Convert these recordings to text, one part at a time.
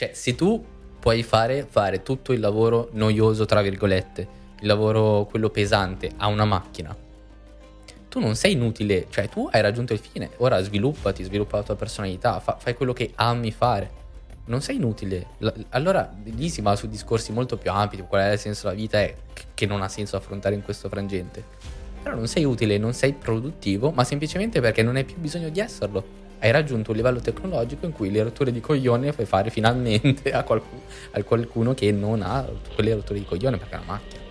Cioè, se tu puoi fare, fare tutto il lavoro noioso, tra virgolette, il lavoro quello pesante a una macchina, tu non sei inutile, cioè tu hai raggiunto il fine, ora sviluppati, sviluppa la tua personalità, fa, fai quello che ami fare. Non sei inutile. allora lì si va su discorsi molto più ampi, tipo qual è il senso della vita e che non ha senso affrontare in questo frangente. Però non sei utile, non sei produttivo, ma semplicemente perché non hai più bisogno di esserlo. Hai raggiunto un livello tecnologico in cui le rotture di coglione le fai fare finalmente a qualcuno, a qualcuno che non ha quelle rotture di coglione perché è una macchina.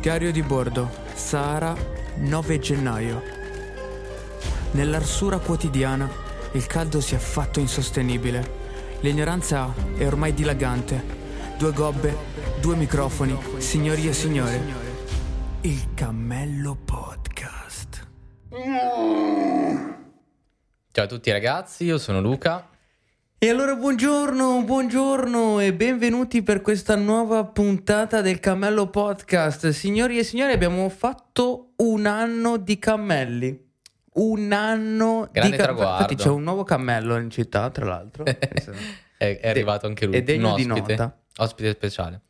Diario di bordo, Sahara, 9 gennaio. Nell'arsura quotidiana il caldo si è fatto insostenibile. L'ignoranza è ormai dilagante. Due gobbe, due microfoni, signori e signore. Il Cammello Podcast. Ciao a tutti ragazzi, io sono Luca. E allora buongiorno, buongiorno e benvenuti per questa nuova puntata del Cammello Podcast. Signori e signori, abbiamo fatto un anno di cammelli. Un anno Grande di cammelli. Infatti c'è un nuovo cammello in città, tra l'altro. è, è, arrivato anche lui. È degno di nota. Ospite speciale.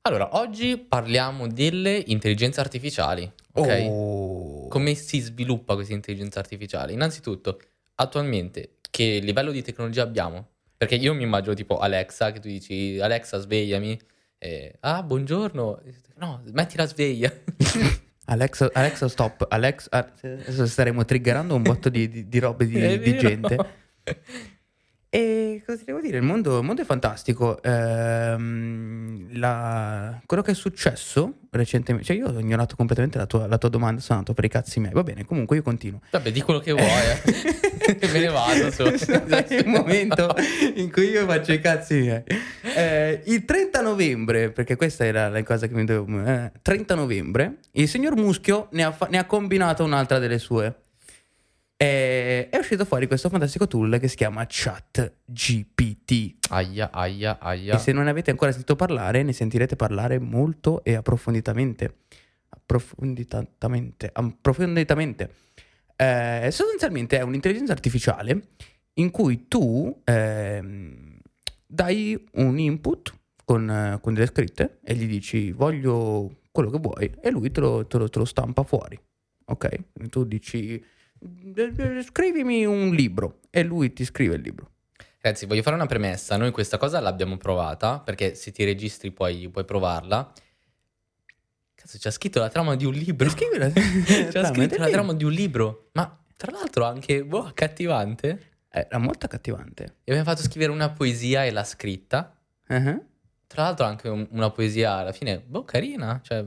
Allora, oggi parliamo delle intelligenze artificiali. Ok? Oh. Come si sviluppa questa intelligenza artificiale? Innanzitutto, attualmente che livello di tecnologia abbiamo. Perché io mi immagino tipo Alexa, che tu dici Alexa svegliami, e, ah buongiorno, no metti la sveglia. Alexa, Alexa stop, Alexa, adesso staremo triggerando un botto di, di, di robe di, di gente. E cosa ti devo dire? Il mondo, il mondo è fantastico. Ehm, la, quello che è successo recentemente, cioè io ho ignorato completamente la tua, la tua domanda, sono andato per i cazzi miei. Va bene, comunque io continuo. Vabbè, di quello che vuoi, eh. Me ne vado. So. il momento in cui io faccio i cazzi miei. Eh, il 30 novembre, perché questa era la cosa che mi dovevo. Eh, 30 novembre, il signor Muschio ne ha, fa- ne ha combinato un'altra delle sue. E è uscito fuori questo fantastico tool che si chiama Chat GPT. Aia, aia, aia. E se non ne avete ancora sentito parlare, ne sentirete parlare molto e approfonditamente. Approfonditamente. Approfonditamente. Eh, sostanzialmente è un'intelligenza artificiale in cui tu eh, dai un input con, con, delle scritte e gli dici voglio quello che vuoi e lui te lo, te lo, te lo stampa fuori. Ok? Quindi tu dici scrivimi un libro e lui ti scrive il libro. Ragazzi, voglio fare una premessa. Noi questa cosa l'abbiamo provata perché se ti registri puoi, puoi provarla. Cazzo, c'è scritto la trama di un libro. Scrivila. c'è scritto la trama di un libro. Ma tra l'altro anche, boh, accattivante. Era molto accattivante. E abbiamo fatto scrivere una poesia e l'ha scritta. Uh-huh. Tra l'altro anche un, una poesia alla fine, boh, carina. Cioè,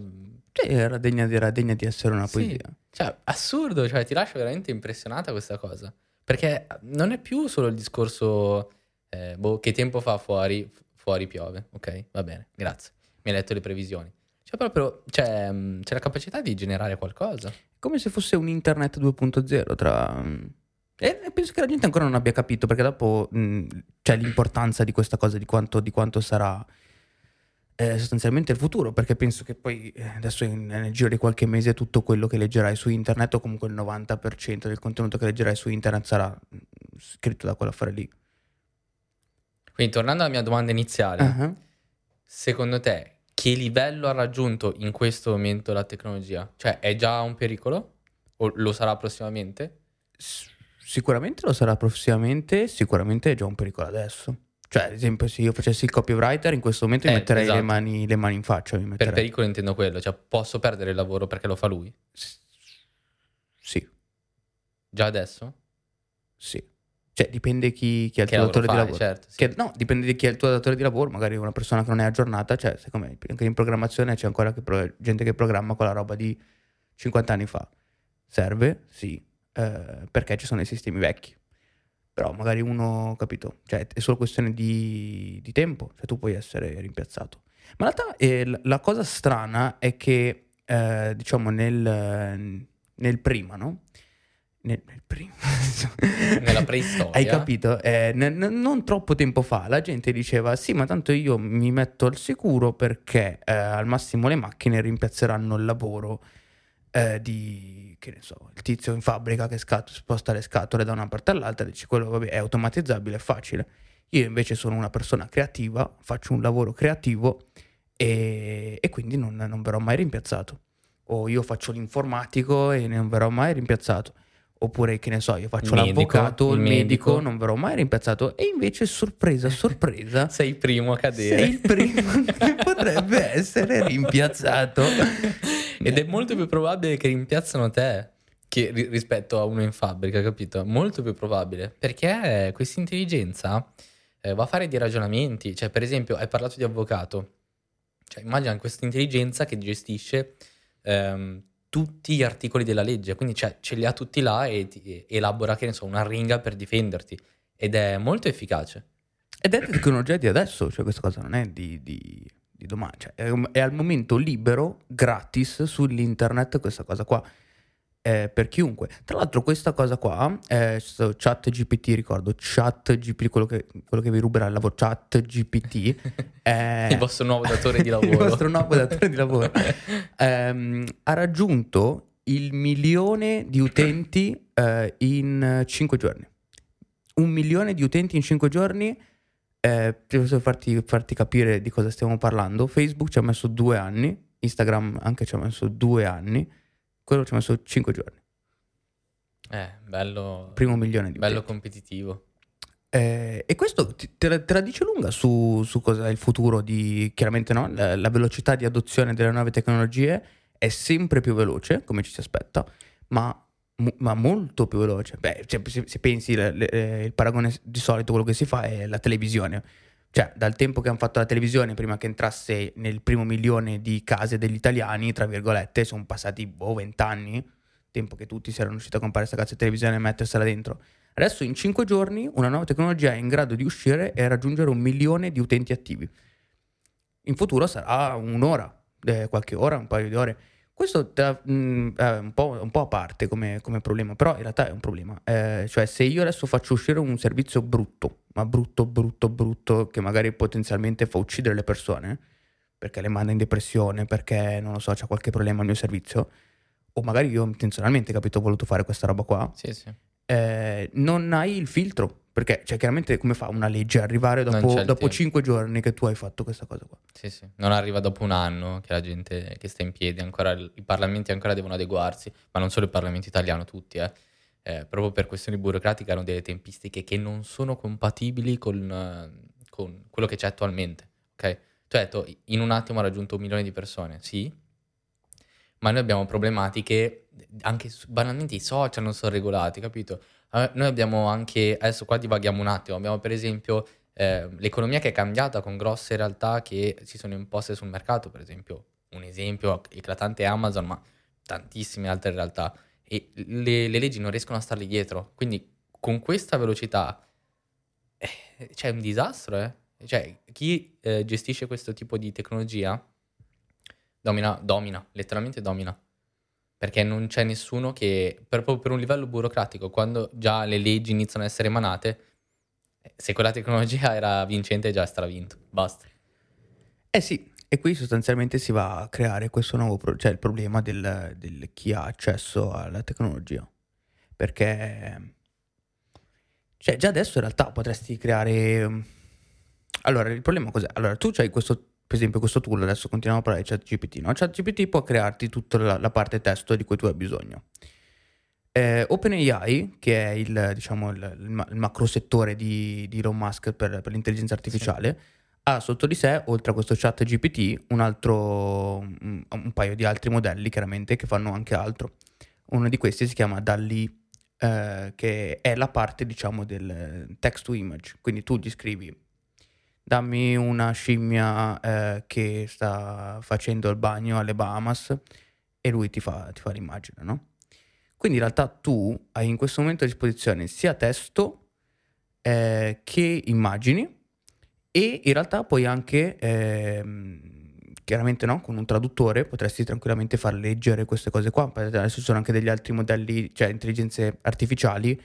cioè era, degna, era degna di essere una poesia. Sì. Cioè, assurdo, cioè ti lascio veramente impressionata questa cosa. Perché non è più solo il discorso, eh, boh, che tempo fa fuori, fuori piove, ok? Va bene, grazie. Mi hai letto le previsioni. Cioè, proprio, cioè, c'è la capacità di generare qualcosa. Come se fosse un internet 2.0 tra... E penso che la gente ancora non abbia capito, perché dopo mh, c'è l'importanza di questa cosa, di quanto, di quanto sarà eh, sostanzialmente il futuro, perché penso che poi eh, adesso in, nel giro di qualche mese tutto quello che leggerai su internet o comunque il 90% del contenuto che leggerai su internet sarà mm, scritto da quell'affare lì. Quindi tornando alla mia domanda iniziale, uh-huh. secondo te che livello ha raggiunto in questo momento la tecnologia? Cioè è già un pericolo? O lo sarà prossimamente? S- sicuramente lo sarà prossimamente, sicuramente è già un pericolo adesso. Cioè, ad esempio, se io facessi il copywriter, in questo momento eh, mi metterei esatto. le, mani, le, mani, in faccia. Per pericolo intendo quello, cioè posso perdere il lavoro perché lo fa lui? Sì. Già adesso? Sì. Cioè, dipende chi, chi è il che tuo datore fai, di lavoro. Certo, sì. che, no, dipende di chi è il tuo datore di lavoro. Magari una persona che non è aggiornata, cioè, secondo me, anche in programmazione c'è ancora che pro- gente che programma con la roba di 50 anni fa. Serve? Sì. Eh, perché ci sono i sistemi vecchi però magari uno, capito, cioè è solo questione di, di tempo, cioè tu puoi essere rimpiazzato. Ma in realtà eh, la cosa strana è che, eh, diciamo, nel, nel, prima, no? Nel, nel prima. Nella preistoria. Hai capito? Eh, n- n- non troppo tempo fa la gente diceva sì, ma tanto io mi metto al sicuro perché eh, al massimo le macchine rimpiazzeranno il lavoro eh, di che ne so, il tizio in fabbrica che scat- sposta le scatole da una parte all'altra, dici quello vabbè, è automatizzabile, è facile. Io invece sono una persona creativa, faccio un lavoro creativo e, e quindi non, non verrò mai rimpiazzato. O io faccio l'informatico e non verrò mai rimpiazzato oppure che ne so, io faccio Il l'avvocato, il medico, medico. non verrò mai rimpiazzato e invece sorpresa, sorpresa, Sei il primo a cadere. sei il primo che potrebbe essere rimpiazzato. Ed è molto più probabile che rimpiazzano te che ri- rispetto a uno in fabbrica, capito? Molto più probabile. Perché questa intelligenza eh, va a fare dei ragionamenti. Cioè, per esempio, hai parlato di avvocato. Cioè, immagina questa intelligenza che gestisce ehm, tutti gli articoli della legge. Quindi cioè, ce li ha tutti là e e elabora, che ne so, una ringa per difenderti. Ed è molto efficace. Ed è tecnologia di adesso, cioè questa cosa non è di, di- di domani, cioè è, è al momento libero, gratis, sull'internet questa cosa qua, eh, per chiunque. Tra l'altro questa cosa qua, eh, chat GPT, ricordo, chat GPT, quello che, quello che vi ruberà il lavoro, chat GPT, è Il vostro nuovo datore di il lavoro. vostro nuovo datore di lavoro, ehm, ha raggiunto il milione di utenti eh, in 5 giorni. Un milione di utenti in 5 giorni, eh, per farti, farti capire di cosa stiamo parlando, Facebook ci ha messo due anni, Instagram anche ci ha messo due anni, quello ci ha messo 5 giorni, Eh, bello, primo milione di bello utenti. competitivo. Eh, e questo ti- te la, te la dice lunga su, su cosa è il futuro di, chiaramente no, la, la velocità di adozione delle nuove tecnologie è sempre più veloce, come ci si aspetta, ma, ma molto più veloce. Beh, cioè, se, se pensi, le- le- eh, il paragone di solito, quello che si fa è la televisione. Cioè, dal tempo che hanno fatto la televisione, prima che entrasse nel primo milione di case degli italiani, tra virgolette, sono passati, boh, vent'anni, tempo che tutti si erano riusciti a comprare questa cazzo di televisione e mettersela dentro. Adesso in 5 giorni una nuova tecnologia è in grado di uscire e raggiungere un milione di utenti attivi. In futuro sarà un'ora, eh, qualche ora, un paio di ore. Questo te la- mh, è un po', un po' a parte come, come problema, però in realtà è un problema. Eh, cioè se io adesso faccio uscire un servizio brutto, ma brutto, brutto, brutto, che magari potenzialmente fa uccidere le persone, perché le manda in depressione, perché non lo so, c'è qualche problema al mio servizio, o magari io intenzionalmente, capito, ho voluto fare questa roba qua, Sì, sì. eh, non hai il filtro. Perché, cioè, chiaramente come fa una legge a arrivare dopo, dopo tempo. 5 giorni che tu hai fatto questa cosa qua? Sì, sì. Non arriva dopo un anno che la gente che sta in piedi, ancora i parlamenti ancora devono adeguarsi, ma non solo il Parlamento italiano, tutti, eh. Eh, proprio per questioni burocratiche hanno delle tempistiche che non sono compatibili con, con quello che c'è attualmente. Ok? Detto in un attimo ha raggiunto un milione di persone, sì, ma noi abbiamo problematiche, anche banalmente i social non sono regolati, capito? Noi abbiamo anche, adesso qua divaghiamo un attimo, abbiamo per esempio eh, l'economia che è cambiata con grosse realtà che si sono imposte sul mercato, per esempio un esempio eclatante è Amazon, ma tantissime altre realtà e le, le leggi non riescono a starli dietro, quindi con questa velocità eh, c'è un disastro, eh? Cioè, chi eh, gestisce questo tipo di tecnologia domina, domina, letteralmente domina. Perché non c'è nessuno che, proprio per un livello burocratico, quando già le leggi iniziano ad essere emanate, eh, se quella tecnologia era vincente già stravinto. Basta. Eh sì, e qui sostanzialmente si va a creare questo nuovo pro- cioè il problema del, del chi ha accesso alla tecnologia. Perché cioè, già adesso in realtà potresti creare. mm, Allora, il problema cos'è? Allora, tu hai questo, per esempio, questo tool, adesso continuiamo a parlare di ChatGPT, no? ChatGPT può crearti tutta la, la parte testo di cui tu hai bisogno. Eh, OpenAI, che è il, diciamo, il, il ma- il macro settore di, di Elon Musk per, per l'intelligenza artificiale, ha sotto di sé, oltre a questo chat GPT, un altro, un, un paio di altri modelli, chiaramente, che fanno anche altro. Uno di questi si chiama DALL-E, eh, che è la parte, diciamo, del text to image. Quindi tu gli scrivi, dammi una scimmia eh, che sta facendo il bagno alle Bahamas, e lui ti fa, ti fa l'immagine, no? Quindi in realtà tu hai in questo momento a disposizione sia testo eh, che immagini e in realtà puoi anche, ehm, chiaramente no, con un traduttore potresti tranquillamente far leggere queste cose qua. Adesso ci sono anche degli altri modelli, cioè intelligenze artificiali,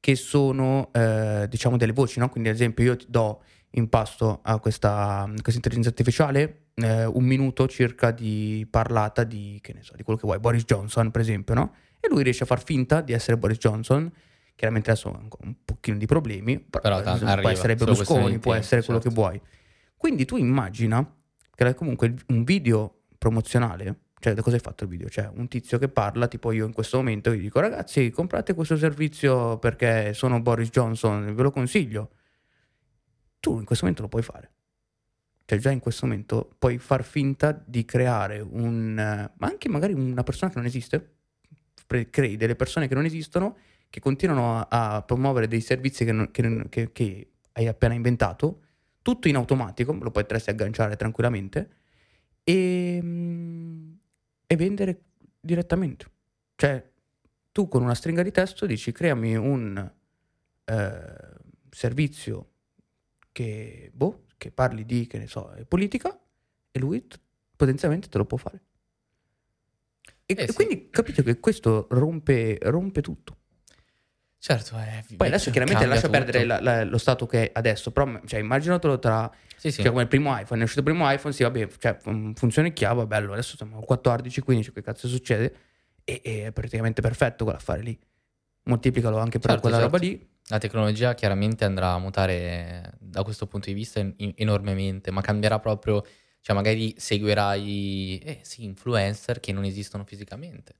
che sono eh, diciamo delle voci, no? Quindi ad esempio io ti do in pasto a questa, questa intelligenza artificiale eh, un minuto circa di parlata di, che ne so, di quello che vuoi, Boris Johnson per esempio, no? e lui riesce a far finta di essere Boris Johnson. Chiaramente adesso ha un pochino di problemi, però, Però eh, ta- può arriva, essere Berlusconi, può essere quello che certo. vuoi. Quindi tu immagina che comunque un video promozionale, cioè da cosa hai fatto il video? Cioè un tizio che parla, tipo io in questo momento gli dico ragazzi comprate questo servizio perché sono Boris Johnson, ve lo consiglio. Tu in questo momento lo puoi fare. Cioè già in questo momento puoi far finta di creare un... ma anche magari una persona che non esiste, crei delle persone che non esistono, che continuano a, a promuovere dei servizi che, non- che che- che hai appena inventato, tutto in automatico, lo potresti agganciare tranquillamente, e, mm, e vendere direttamente. Cioè tu con una stringa di testo dici creami un eh, servizio che, boh, che parli di, che ne so, eh, politica e lui t- potenzialmente te lo può fare. E, Eh e sì. quindi capito che questo rompe, rompe tutto. Certo, è Poi adesso chiaramente lascia tutto. perdere la- la- lo stato che è adesso, però cioè, immaginatelo tra, Sì, sì. cioè come il primo iPhone, è uscito il primo iPhone, sì vabbè, cioè, fun- funziona chiaro, bello, adesso siamo a 14, 15, che cazzo succede? E, e è praticamente perfetto quell'affare lì. Moltiplicalo anche per Certo, quella certo. roba lì. La tecnologia chiaramente andrà a mutare da questo punto di vista in- enormemente, ma cambierà proprio, cioè magari seguirai eh, sì, influencer che non esistono fisicamente.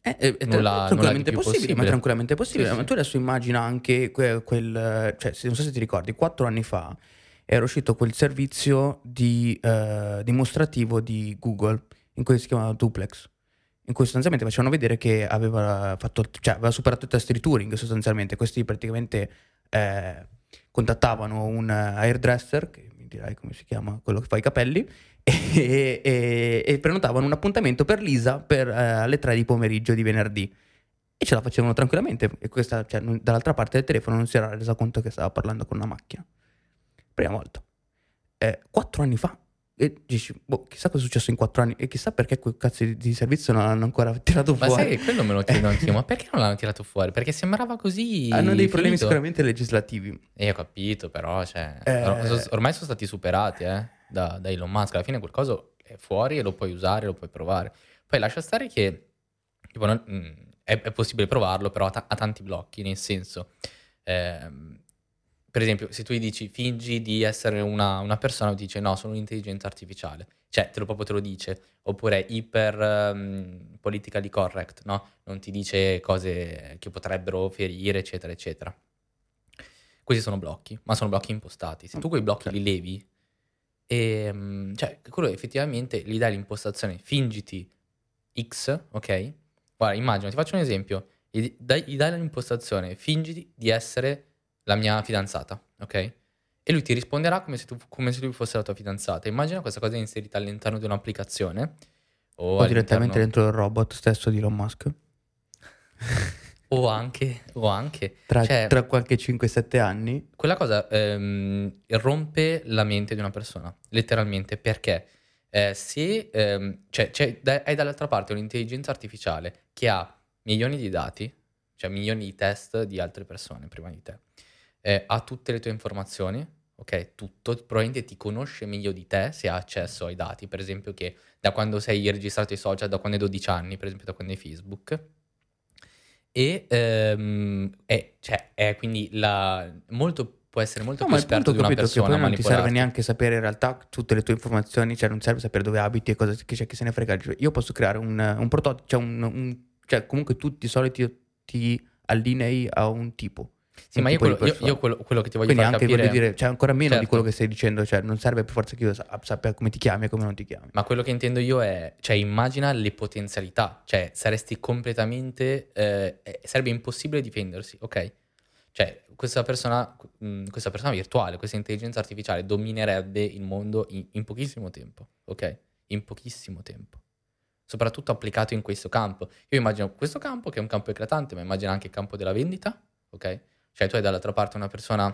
Eh, eh, Nulla- tranquillamente nulla più possibile, ma possibile. tranquillamente possibile. Sì, ma tu adesso immagina anche que- quel, cioè, non so se ti ricordi, quattro anni fa era uscito quel servizio di, eh, dimostrativo di Google, in cui si chiamava Duplex, in cui sostanzialmente facevano vedere che aveva, fatto, cioè, aveva superato il test di Turing sostanzialmente. Questi praticamente eh, contattavano un hairdresser, che mi dirai come si chiama, quello che fa i capelli, e, e- e prenotavano un appuntamento per Lisa per, eh, alle 3 di pomeriggio di venerdì. E ce la facevano tranquillamente. E questa, cioè, non- dall'altra parte del telefono non si era resa conto che stava parlando con una macchina. Prima volta. Eh, quattro anni fa. E dici, boh, chissà cosa è successo in quattro anni. E chissà perché quel cazzo di, di servizio non l'hanno ancora tirato Ma fuori. sai che quello me lo chiedo anch'io, ma perché non l'hanno tirato fuori? Perché sembrava così Hanno dei problemi finito. sicuramente legislativi. E ho capito, però, cioè, Eh. or- ormai sono stati superati eh, da, da Elon Musk. Alla fine qualcosa è fuori e lo puoi usare, lo puoi provare. Poi lascia stare che tipo, non- mm, è, è possibile provarlo, però ha, ha tanti blocchi, nel senso, ehm, per esempio, se tu gli dici fingi di essere una, una persona, ti dice no, sono un'intelligenza artificiale. Cioè, te lo proprio te lo dice. Oppure iper um, politically correct, no? Non ti dice cose che potrebbero ferire, eccetera, eccetera. Questi sono blocchi, ma sono blocchi impostati. Se tu quei blocchi li levi, ehm, cioè, quello effettivamente gli dai l'impostazione fingiti X, ok? Guarda, immagina, ti faccio un esempio. Gli dai, gli dai l'impostazione fingiti di essere la mia fidanzata, ok? E lui ti risponderà come se, tu, come se lui fosse la tua fidanzata. Immagina questa cosa inserita all'interno di un'applicazione o, O direttamente dentro il robot stesso di Elon Musk. o anche, o anche Tra, Cioè- tra qualche 5-7 anni. quella cosa ehm, rompe la mente di una persona, letteralmente, perché eh, se ehm, cioè, da- hai dall'altra parte un'intelligenza artificiale che ha milioni di dati, cioè milioni di test di altre persone prima di te, eh, ha tutte le tue informazioni, ok? Tutto, probabilmente ti conosce meglio di te se ha accesso ai dati, per esempio che da quando sei registrato ai social, da quando hai 12 anni, per esempio da quando hai Facebook. E ehm, è, cioè, è quindi la, molto, può essere molto No, più esperto di una capito che persona poi non ti serve neanche sapere in realtà tutte le tue informazioni, cioè non serve sapere dove abiti e cosa che c'è chi se ne frega. Io posso creare un, un prototipo, cioè, un, un- cioè comunque tu di solito ti allinei a un tipo. Sì, ma io di quello, io- io quello- quello che ti voglio Quindi far anche capire... voglio dire, cioè ancora meno di Certo. quello che stai dicendo, cioè non serve per forza che io sa- sappia come ti chiami e come non ti chiami. Ma quello che intendo io è, cioè immagina le potenzialità, cioè saresti completamente, eh, eh, sarebbe impossibile difendersi, ok? Cioè questa persona, mh, questa persona virtuale, questa intelligenza artificiale dominerebbe il mondo in, in pochissimo tempo, ok? In pochissimo tempo. Soprattutto applicato in questo campo. Io immagino questo campo che è un campo eclatante, ma immagina anche il campo della vendita, ok? Cioè tu hai dall'altra parte una persona,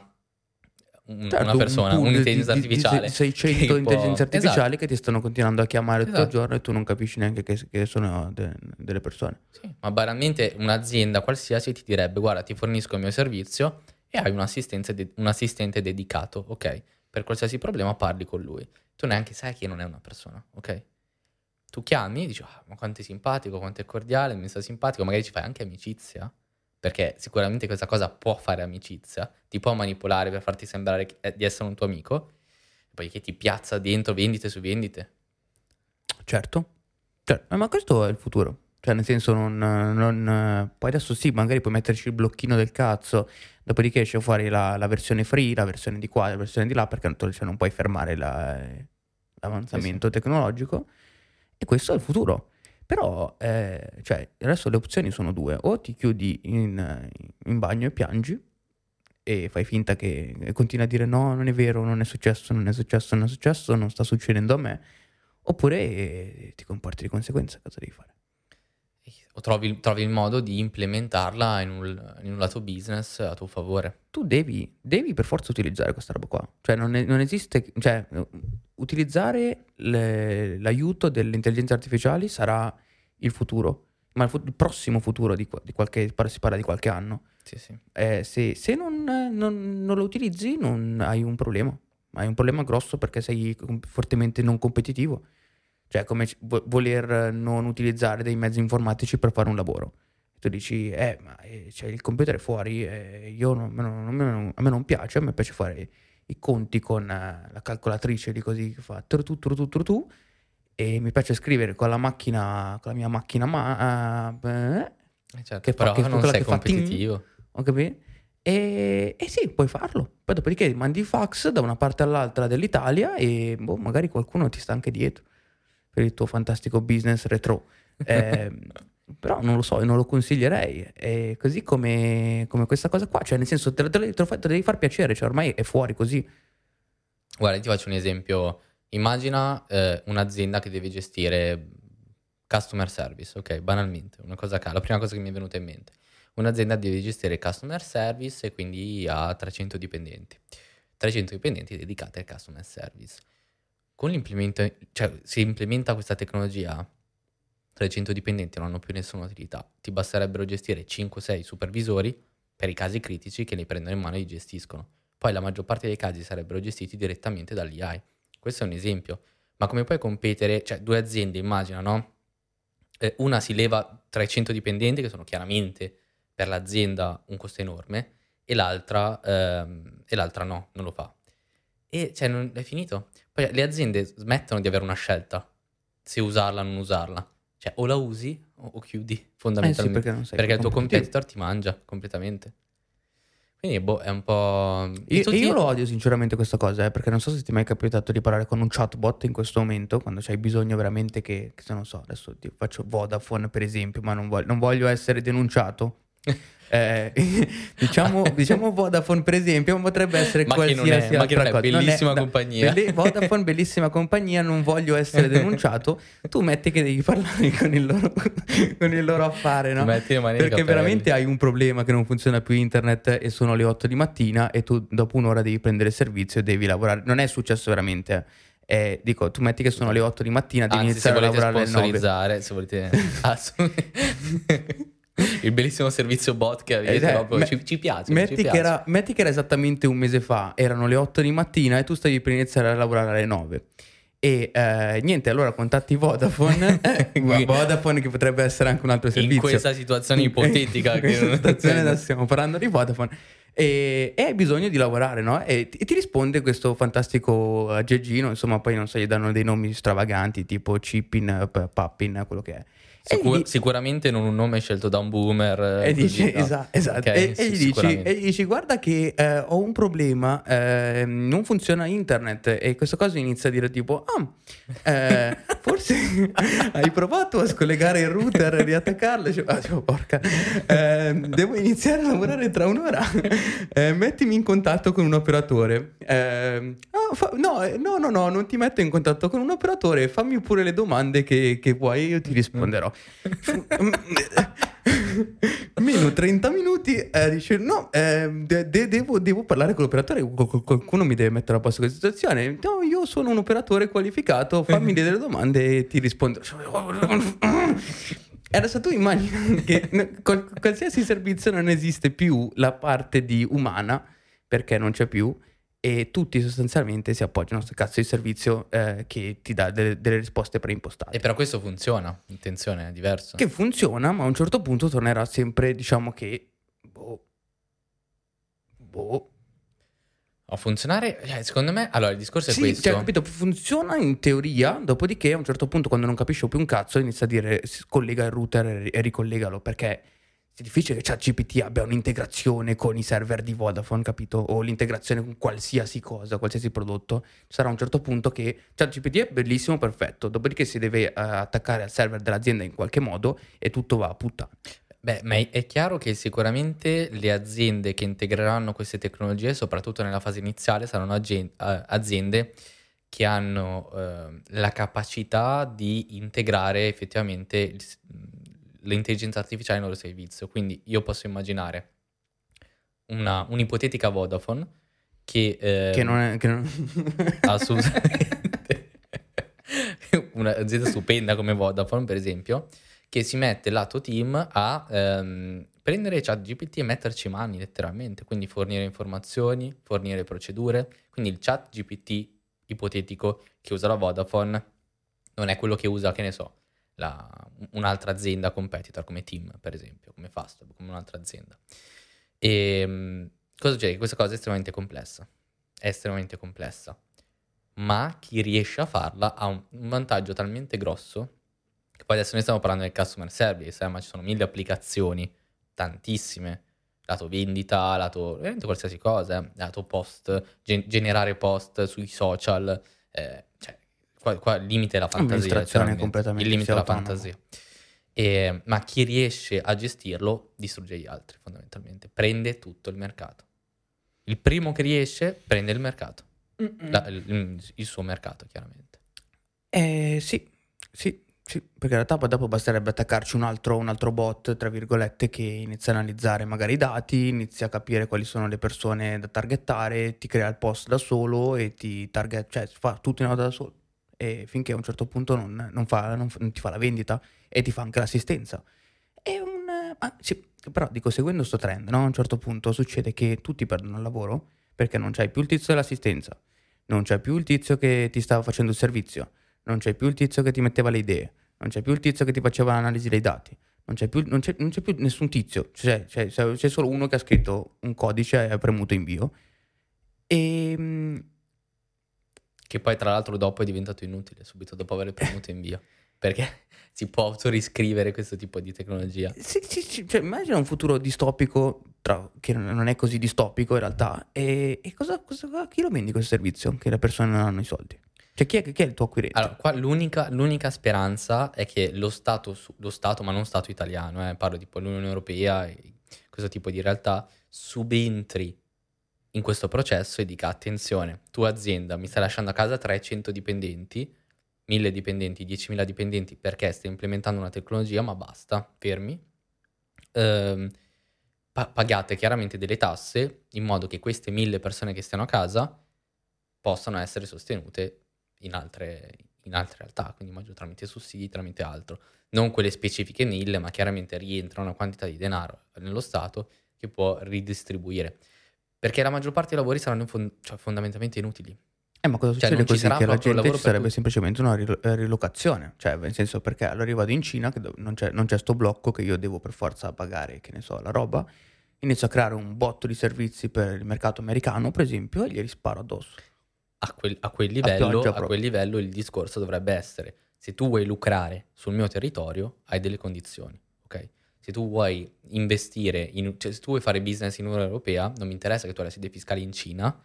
un- Certo, una persona, un un'intelligenza di- di- di artificiale. 600 che può- intelligenze artificiali Esatto. che ti stanno continuando a chiamare tutto il Esatto. giorno e tu non capisci neanche che, che sono de- delle persone. Sì, ma banalmente un'azienda qualsiasi ti direbbe guarda ti fornisco il mio servizio e hai un, assistente de- un assistente dedicato, ok? Per qualsiasi problema parli con lui. Tu neanche sai che non è una persona, ok? Tu chiami, dici, ah, ma quanto è simpatico, quanto è cordiale, mi sta simpatico, magari ci fai anche amicizia, perché sicuramente questa cosa può fare amicizia, ti può manipolare per farti sembrare eh, di essere un tuo amico, poi che ti piazza dentro vendite su vendite. Certo. Cioè, eh, ma questo è il futuro. Cioè, nel senso, non, non- Poi adesso sì, magari puoi metterci il blocchino del cazzo, dopodiché esce fuori la, la versione free, la versione di qua, la versione di là, perché cioè, non puoi fermare la- l'avanzamento tecnologico. E questo è il futuro. Però, eh, cioè, adesso le opzioni sono due. O ti chiudi in, in bagno e piangi, e fai finta che continui a dire no, non è vero, non è successo, non è successo, non è successo, non sta succedendo a me. Oppure eh, ti comporti di conseguenza, cosa devi fare? O trovi, trovi il modo di implementarla in un, in un lato business a tuo favore. Tu devi, devi per forza utilizzare questa roba qua. Cioè non, è- non esiste, cioè utilizzare le- l'aiuto delle intelligenze artificiali sarà il futuro, ma il, fu- il prossimo futuro di, di qualche, si parla di qualche anno. Sì, sì. Eh, se se non, non- non lo utilizzi non hai un problema, hai un problema grosso perché sei fortemente non competitivo. Cioè come c- vo- voler non utilizzare dei mezzi informatici per fare un lavoro. Tu dici, eh, ma eh, c'è il computer è fuori, eh, io non- a me non- non- a me non piace, a me piace fare i conti con eh, la calcolatrice di così che fa tu tu tu tu tu e mi piace scrivere con la macchina, con la mia macchina ma eh, Eh, certo, Che fa- però che- non sei che fa ting? competitivo. ho capito? E, e sì, puoi farlo. Poi dopodiché mandi fax da una parte all'altra dell'Italia e boh, magari qualcuno ti sta anche dietro per il tuo fantastico business retro. Eh, però non lo so, non lo consiglierei. E così come, come questa cosa qua, cioè nel senso te, lo- te te te lo devi far piacere, cioè ormai è fuori così. Guarda, ti faccio un esempio. Immagina eh, un'azienda che deve gestire customer service, ok? Banalmente, una cosa ca- la prima cosa che mi è venuta in mente. Un'azienda deve gestire customer service e quindi ha 300 dipendenti. 300 dipendenti dedicati al customer service. Con l'implemento, cioè se implementa questa tecnologia, 300 dipendenti non hanno più nessuna utilità. Ti basterebbero gestire 5-6 supervisori per i casi critici che li prendono in mano e li gestiscono. Poi la maggior parte dei casi sarebbero gestiti direttamente dall'AI. Questo è un esempio. Ma come puoi competere? Cioè, due aziende, immagina, no? Eh, una si leva 300 dipendenti, che sono chiaramente per l'azienda un costo enorme, e l'altra, ehm, e l'altra no, non lo fa. E cioè, non, è finito. Poi le aziende smettono di avere una scelta, se usarla o non usarla. Cioè, o la usi o, o chiudi, Eh sì, fondamentalmente. perché perché il tuo competitor ti mangia completamente. Quindi, boh, è un po'... Io, io lo odio sinceramente questa cosa, eh, perché non so se ti è mai capitato di parlare con un chatbot in questo momento, quando c'hai bisogno veramente che, che se non so, adesso ti faccio Vodafone per esempio, ma non voglio, non voglio essere denunciato. Eh, diciamo, diciamo Vodafone per esempio, potrebbe essere Ma che non è- qualsiasi non altra è cosa. bellissima no, compagnia. belli- Vodafone, bellissima compagnia, non voglio essere denunciato. Tu metti che devi parlare con il loro, con il loro affare, no? Perché capelli. veramente hai un problema che non funziona più internet e sono le 8 di mattina e tu dopo un'ora devi prendere servizio e devi lavorare. Non è successo veramente. eh. Eh, dico, tu metti che sono le 8 di mattina, devi Anzi, se iniziare a volete lavorare alle 9. sponsorizzare, se volete... il bellissimo servizio bot che avete, Eh, proprio, me- ci, ci piace. Metti ci che, piace. era, metti che era esattamente un mese fa, erano le 8 di mattina e tu stavi per iniziare a lavorare alle 9. E eh, niente, allora contatti Vodafone, eh, Vodafone che potrebbe essere anche un altro servizio. In questa situazione ipotetica. In che questa situazione adesso stiamo parlando di Vodafone. E, e hai bisogno di lavorare, no? E ti, e ti risponde questo fantastico aggeggino, insomma, poi non so, gli danno dei nomi stravaganti, tipo Chipin, P- Pappin, quello che è. E Sicur- Sicuramente non un nome scelto da un boomer. e così, dici, no? esatto, esatto. Ok, e, sì, e gli dici, e gli dici, guarda che eh, ho un problema, eh, non funziona internet e questa cosa inizia a dire tipo, ah, eh, forse hai provato a scollegare il router e riattaccarlo? Dice, ah, dico, porca, eh, devo iniziare a lavorare tra un'ora, Eh, mettimi in contatto con un operatore. Eh, ah, fa- no, eh, no, no, no, non ti metto in contatto con un operatore, fammi pure le domande che, che vuoi e io ti risponderò. Meno 30 minuti eh, dice no eh, de- de- devo, devo parlare con l'operatore Qual- qual- qualcuno mi deve mettere a posto questa situazione. No io sono un operatore qualificato fammi delle domande e ti rispondo. E adesso tu immagini che qualsiasi servizio non esiste più la parte di umana perché non c'è più e tutti sostanzialmente si appoggiano a questo cazzo di servizio eh, che ti dà delle, delle risposte preimpostate. E però questo funziona, attenzione, è diverso. Che funziona, ma a un certo punto tornerà sempre, diciamo che... Boh. Boh. A funzionare, eh, secondo me, allora il discorso è Sì, questo. cioè, capito, funziona in teoria, dopodiché a un certo punto quando non capisce più un cazzo inizia a dire collega il router e ricollegalo, perché è difficile che ChatGPT abbia un'integrazione con i server di Vodafone, capito? O l'integrazione con qualsiasi cosa, qualsiasi prodotto. Ci sarà un certo punto che ChatGPT è bellissimo, perfetto, dopodiché si deve eh, attaccare al server dell'azienda in qualche modo e tutto va a puttana. Beh, ma è, chiaro che sicuramente le aziende che integreranno queste tecnologie, soprattutto nella fase iniziale, saranno eh, aziende che hanno eh, la capacità di integrare effettivamente il l'intelligenza artificiale nel loro servizio. Quindi io posso immaginare una, un'ipotetica Vodafone che... eh, Che non è... Che non... assolutamente. Un'azienda stupenda come Vodafone per esempio che si mette lato team a ehm, prendere chat GPT e metterci mani letteralmente. Quindi fornire informazioni fornire procedure. Quindi il chat GPT ipotetico che usa la Vodafone non è quello che usa che ne so la- un'altra azienda competitor come Team per esempio come Fastweb come un'altra azienda e mm, cosa succede? Che questa cosa è estremamente complessa è estremamente complessa ma chi riesce a farla ha un, un vantaggio talmente grosso che poi adesso noi stiamo parlando del customer service, eh, ma ci sono mille applicazioni, tantissime, lato vendita, lato veramente qualsiasi cosa, eh, lato post, gen- generare post sui social, eh, cioè qua, qua il limite è la fantasia, completamente il limite è la fantasia. E- ma chi riesce a gestirlo distrugge gli altri fondamentalmente, prende tutto il mercato. Il primo che riesce prende il mercato. La- il, il suo mercato, chiaramente. Eh, sì, sì, sì, perché in realtà poi dopo basterebbe attaccarci un altro, un altro bot, tra virgolette, che inizia a analizzare magari i dati, inizia a capire quali sono le persone da targettare, ti crea il post da solo e ti target, cioè fa tutto in auto da solo. E finché a un certo punto non, non fa, non non ti fa la vendita e ti fa anche l'assistenza. È un... ah, sì, però dico, seguendo sto trend, no? A un certo punto succede che tutti perdono il lavoro perché non c'hai più il tizio dell'assistenza, non c'è più il tizio che ti stava facendo il servizio, non c'è più il tizio che ti metteva le idee, non c'è più il tizio che ti faceva l'analisi dei dati, non c'è più, non c'è, non c'è più nessun tizio, c'è, c'è- c'è- solo uno che ha scritto un codice e ha premuto invio. E mm, Che poi, tra l'altro, dopo è diventato inutile, subito dopo aver premuto invio. Perché si può autoriscrivere questo tipo di tecnologia. sì, sì, sì, cioè, immagina un futuro distopico, tra- che non è così distopico in realtà, e, e cosa, cosa- chi lo vendi questo servizio? Che le persone non hanno i soldi. Cioè, chi è, chi è il tuo acquirente? Allora, qua l'unica, l'unica speranza è che lo Stato, lo Stato, ma non Stato italiano, eh, parlo tipo l'Unione Europea questo tipo di realtà, subentri in questo processo e dica attenzione, tua azienda mi stai lasciando a casa 300 dipendenti, 1000 dipendenti, 10.000 dipendenti perché stai implementando una tecnologia, ma basta, fermi. Ehm, pa- pagate chiaramente delle tasse in modo che queste 1000 persone che stiano a casa possano essere sostenute in altre, in altre realtà, quindi immagino tramite sussidi, tramite altro. Non quelle specifiche NIL, ma chiaramente rientra una quantità di denaro nello Stato che può ridistribuire. Perché la maggior parte dei lavori saranno fon- cioè, fondamentalmente inutili. Eh, ma cosa Cioè, succede non ci così? sarà Che la gente lavoro ci sarebbe semplicemente una eh, rilocazione. Cioè, nel senso, perché allora io vado in Cina, che non c'è, non c'è sto blocco che io devo per forza pagare, che ne so, la roba. Inizio a creare un botto di servizi per il mercato americano, per esempio, e gli risparo addosso. A quel, a quel livello, a proprio. quel livello il discorso dovrebbe essere, se tu vuoi lucrare sul mio territorio, hai delle condizioni, ok? Se tu vuoi investire, in, cioè se tu vuoi fare business in Unione Europea, non mi interessa che tu hai la sede fiscale in Cina,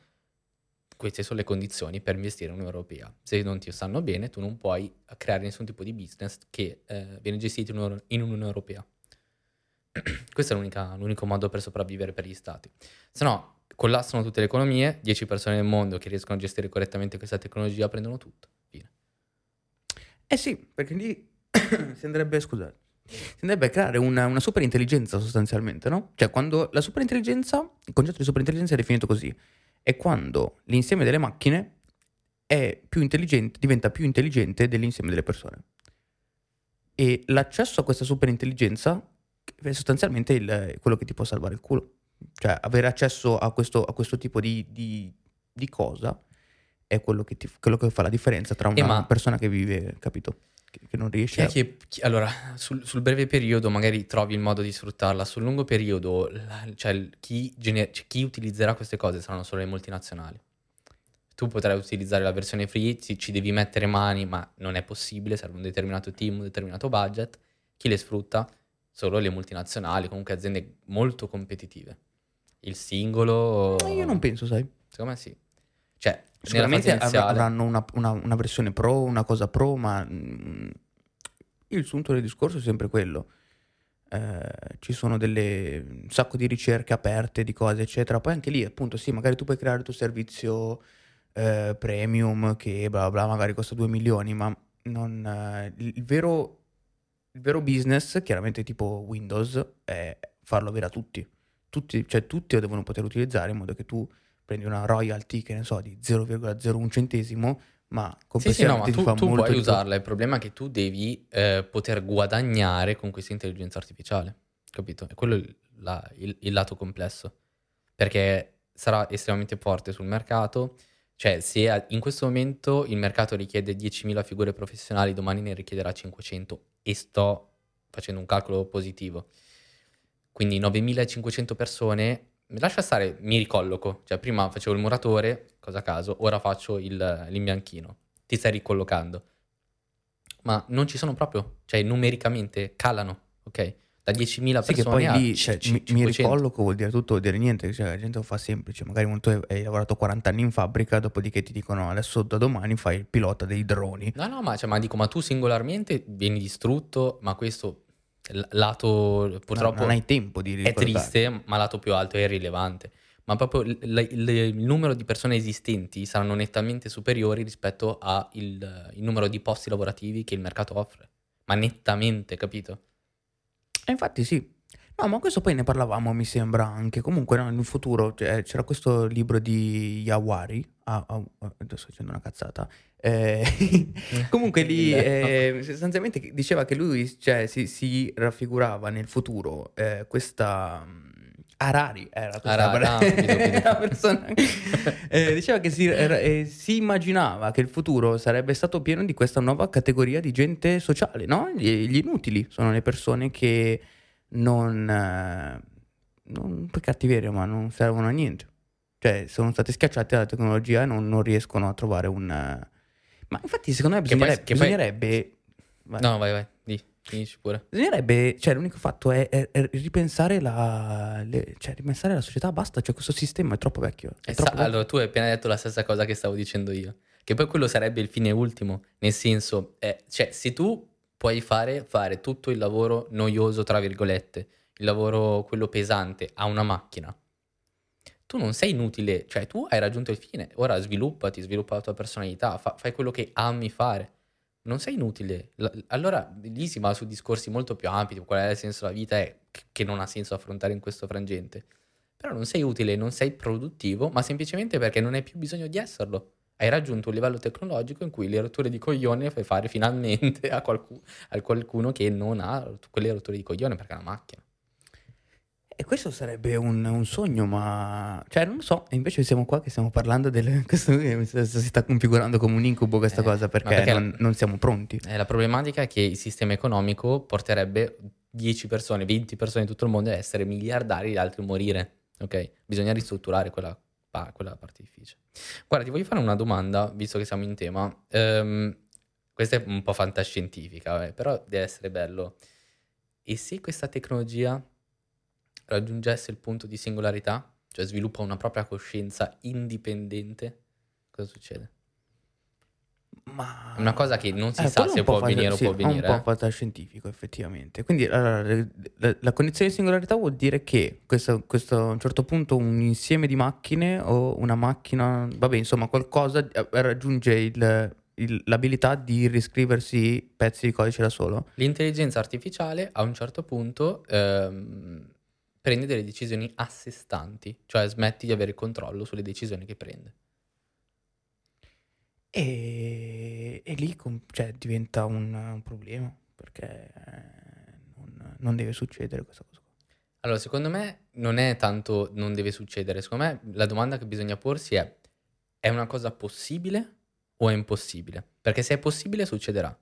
queste sono le condizioni per investire in Unione Europea. Se non ti stanno bene, tu non puoi creare nessun tipo di business che eh, viene gestito in, Unione- in Unione Europea. Questo è l'unico modo per sopravvivere per gli stati. Se no, collassano tutte le economie, 10 persone nel mondo che riescono a gestire correttamente questa tecnologia prendono tutto. Fine. Eh sì, perché lì si andrebbe, scusate, si andrebbe a creare una, una super intelligenza sostanzialmente, no? Cioè, quando la super intelligenza, il concetto di super intelligenza è definito così, è quando l'insieme delle macchine è più intelligente, diventa più intelligente dell'insieme delle persone. E l'accesso a questa super intelligenza è sostanzialmente il- quello che ti può salvare il culo. Cioè, avere accesso a questo, a questo tipo di, di di cosa è quello che, ti- quello che fa la differenza tra una Eh, persona che vive, capito? Che, non è a... che- allora, sul, sul breve periodo magari trovi il modo di sfruttarla, sul lungo periodo, la- cioè, chi, gener- cioè, chi utilizzerà queste cose saranno solo le multinazionali. Tu potrai utilizzare la versione free, ci, ci devi mettere mani, ma non è possibile, serve un determinato team, un determinato budget. Chi le sfrutta? Solo le multinazionali, comunque aziende molto competitive. Il singolo... Ma Io non penso, sai. Secondo me sì. Cioè, Sicuramente avranno una, una- una versione pro, una cosa pro, ma mm, il sunto del discorso è sempre quello. Eh, ci sono delle, un sacco di ricerche aperte di cose, eccetera. Poi anche lì, appunto, sì, magari tu puoi creare il tuo servizio eh, premium che bla bla, magari costa 2 milioni, ma non, eh, il, il vero, il vero business, chiaramente tipo Windows, è farlo avere a tutti. Tutti, cioè tutti lo devono poter utilizzare in modo che tu prendi una royalty, che ne so, di 0,01 centesimo, ma Sì, sì, no, ma tu, tu puoi usarla, il problema è che tu devi eh, poter guadagnare con questa intelligenza artificiale, capito? E quello è il, la- il- il lato complesso, perché sarà estremamente forte sul mercato, cioè se in questo momento il mercato richiede 10.000 figure professionali, domani ne richiederà 500 e sto facendo un calcolo positivo. Quindi 9.500 persone, lascia stare, mi ricolloco, cioè prima facevo il muratore, cosa a caso, ora faccio il- l'imbianchino, ti stai ricollocando. Ma non ci sono proprio, cioè numericamente calano, ok? Da 10.000 Sì, che persone poi a lì cioè, c- mi, mi 500. ricolloco vuol dire tutto, vuol dire niente, cioè, la gente lo fa semplice, magari tu hai- lavorato 40 anni in fabbrica, dopodiché ti dicono adesso da domani fai il pilota dei droni. No, no, ma, cioè, ma dico, ma tu singolarmente vieni distrutto, ma questo lato purtroppo non hai tempo di è triste, ma lato più alto è irrilevante. Ma proprio il, il- il- il numero di persone esistenti saranno nettamente superiori rispetto al il numero di posti lavorativi che il mercato offre. Ma nettamente, capito? E infatti sì. No, ma questo poi ne parlavamo, mi sembra anche. Comunque, no, in futuro cioè, c'era questo libro di Yawari. Ah, ah, adesso sto dicendo una cazzata. Eh, comunque lì eh, sostanzialmente diceva che lui cioè, si, si raffigurava nel futuro eh, questa. mm, Harari era questa Harari, ah, capito. la persona. Eh, diceva che si, era- eh, si immaginava che il futuro sarebbe stato pieno di questa nuova categoria di gente sociale, no? Gli, gli inutili sono le persone che non, eh, non per cattiveria, ma non servono a niente. Cioè, sono state schiacciate dalla tecnologia e non, non riescono a trovare un... eh, Ma infatti, secondo me bisognerebbe... poi- bisognerebbe, vai. No, vai, vai, di, finisci pure. Bisognerebbe, cioè l'unico fatto è, è- è ripensare, la, le- cioè, ripensare la società, basta, cioè questo sistema è troppo vecchio. È E sa- troppo vecchio. allora, tu hai appena detto la stessa cosa che stavo dicendo io. Che poi quello sarebbe il fine ultimo. Nel senso, eh, cioè, se tu puoi fare, fare tutto il lavoro noioso, tra virgolette, il lavoro quello pesante a una macchina, tu non sei inutile. Cioè, tu hai raggiunto il fine. Ora sviluppati, sviluppa la tua personalità, fa- fai quello che ami fare. Non sei inutile. L- allora, lì si va su discorsi molto più ampi, qual è il senso della vita e che non ha senso affrontare in questo frangente. Però non sei utile, non sei produttivo, ma semplicemente perché non hai più bisogno di esserlo. Hai raggiunto un livello tecnologico in cui le rotture di coglione le fai fare finalmente a, qualcu- a qualcuno che non ha quelle rotture di coglione perché è una macchina. E questo sarebbe un, un sogno, ma... Cioè, non lo so, e invece siamo qua che stiamo parlando del... Questo si sta configurando come un incubo questa Eh, cosa, perché, perché- non, non siamo pronti. Eh, la problematica è che il sistema economico porterebbe 10 persone, 20 persone in tutto il mondo a essere miliardari e gli altri a morire. Ok? Bisogna ristrutturare quella, pa- quella parte difficile. Guarda, ti voglio fare una domanda, visto che siamo in tema. Ehm, questa è un po' fantascientifica, eh, però deve essere bello. E se questa tecnologia raggiungesse il punto di singolarità, cioè sviluppa una propria coscienza indipendente, cosa succede? Ma... È una cosa che non si Eh, sa è se un può avvenire o sì, può è avvenire. un eh. po' fantascientifico, effettivamente. Quindi le- la, la condizione di singolarità vuol dire che questo, questo a un certo punto un insieme di macchine o una macchina, vabbè, insomma, qualcosa eh, raggiunge il- il- l'abilità di riscriversi pezzi di codice da solo. L'intelligenza artificiale a un certo punto ehm, prende delle decisioni a sé stanti, cioè smetti di avere controllo sulle decisioni che prende. E, e lì com- cioè, diventa un, un problema perché eh, non, non deve succedere questa cosa. Allora, secondo me non è tanto non deve succedere, secondo me la domanda che bisogna porsi è è una cosa possibile o è impossibile? Perché se è possibile succederà.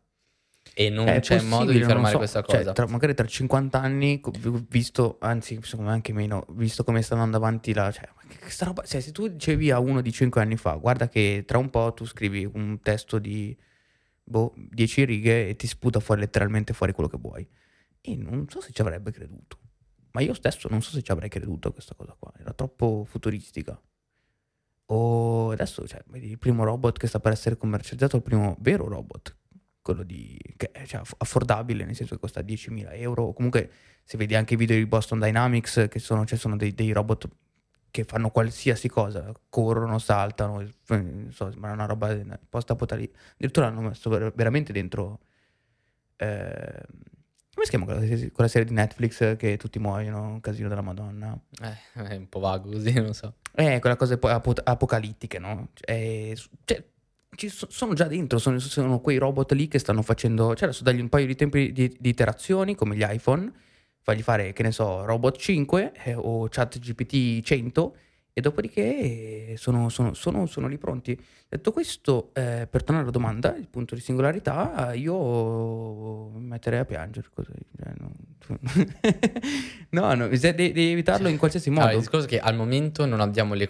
E non È c'è modo di fermare so, questa cioè, cosa. tra- magari tra 50 anni, visto, anzi, secondo me anche meno, visto come sta andando avanti la... Cioè, roba, cioè, se tu dicevi a uno di 5 anni fa, guarda che tra un po' tu scrivi un testo di boh, 10 righe e ti sputa fuori letteralmente fuori quello che vuoi. E non so se ci avrebbe creduto. Ma io stesso non so se ci avrei creduto a questa cosa qua. Era troppo futuristica. O adesso, cioè, il primo robot che sta per essere commercializzato, il primo vero robot, quello di, che è cioè, aff- affordabile, nel senso che costa 10.000 euro. Comunque, se vedi anche i video di Boston Dynamics, che sono, cioè, sono dei, dei robot che fanno qualsiasi cosa, corrono, saltano, eh, non so, sembra una roba post-apocalittica. Addirittura hanno messo ver- veramente dentro... eh, come si chiama quella, serie- quella serie di Netflix che tutti muoiono, un casino della Madonna? Eh, è un po' vago così, non so. Eh, quella cosa poi apo- apocalittiche, no? Cioè, cioè, ci so- sono già dentro, sono, sono quei robot lì che stanno facendo, cioè adesso dagli un paio di tempi di, di iterazioni come gli iPhone, fagli fare, che ne so, Robot 5 eh, o Chat GPT 100 e dopodiché eh, sono, sono- sono- sono lì pronti. Detto questo, eh, per tornare alla domanda, il punto di singolarità, io mi metterei a piangere così. cioè, non- no, no, devi, evitarlo in qualsiasi modo. Allora, il discorso è che al momento non abbiamo le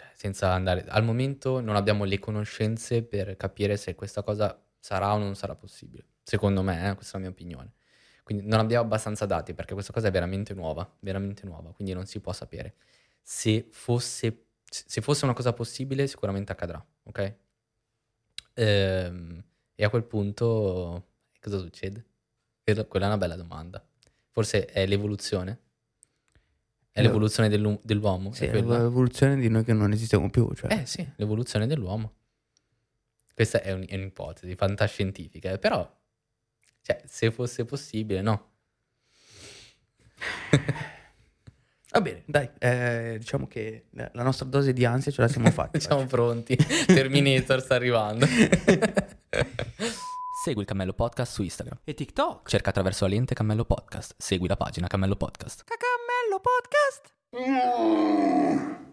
cioè, senza andare al momento non abbiamo le conoscenze per capire se questa cosa sarà o non sarà possibile. Secondo me, eh, questa è la mia opinione. Quindi non abbiamo abbastanza dati perché questa cosa è veramente nuova, veramente nuova, quindi non si può sapere. Se fosse, se fosse una cosa possibile, sicuramente accadrà, ok? Ehm, e a quel punto cosa succede? Quella è una bella domanda. Forse è l'evoluzione? È l'evoluzione dell'u- dell'uomo? Sì, è è quella? l'evoluzione di noi che non esistiamo più. Cioè. Eh sì, l'evoluzione dell'uomo. Questa è, un- è un'ipotesi fantascientifica, eh, però, cioè, se fosse possibile, no. Va bene, dai, eh, diciamo che la nostra dose di ansia ce la siamo fatta. Siamo pronti. Terminator sta arrivando. Segui il Cammello Podcast su Instagram. E TikTok. Cerca attraverso la lente Cammello Podcast. Segui la pagina Cammello Podcast. Cacammello podcast. Mm.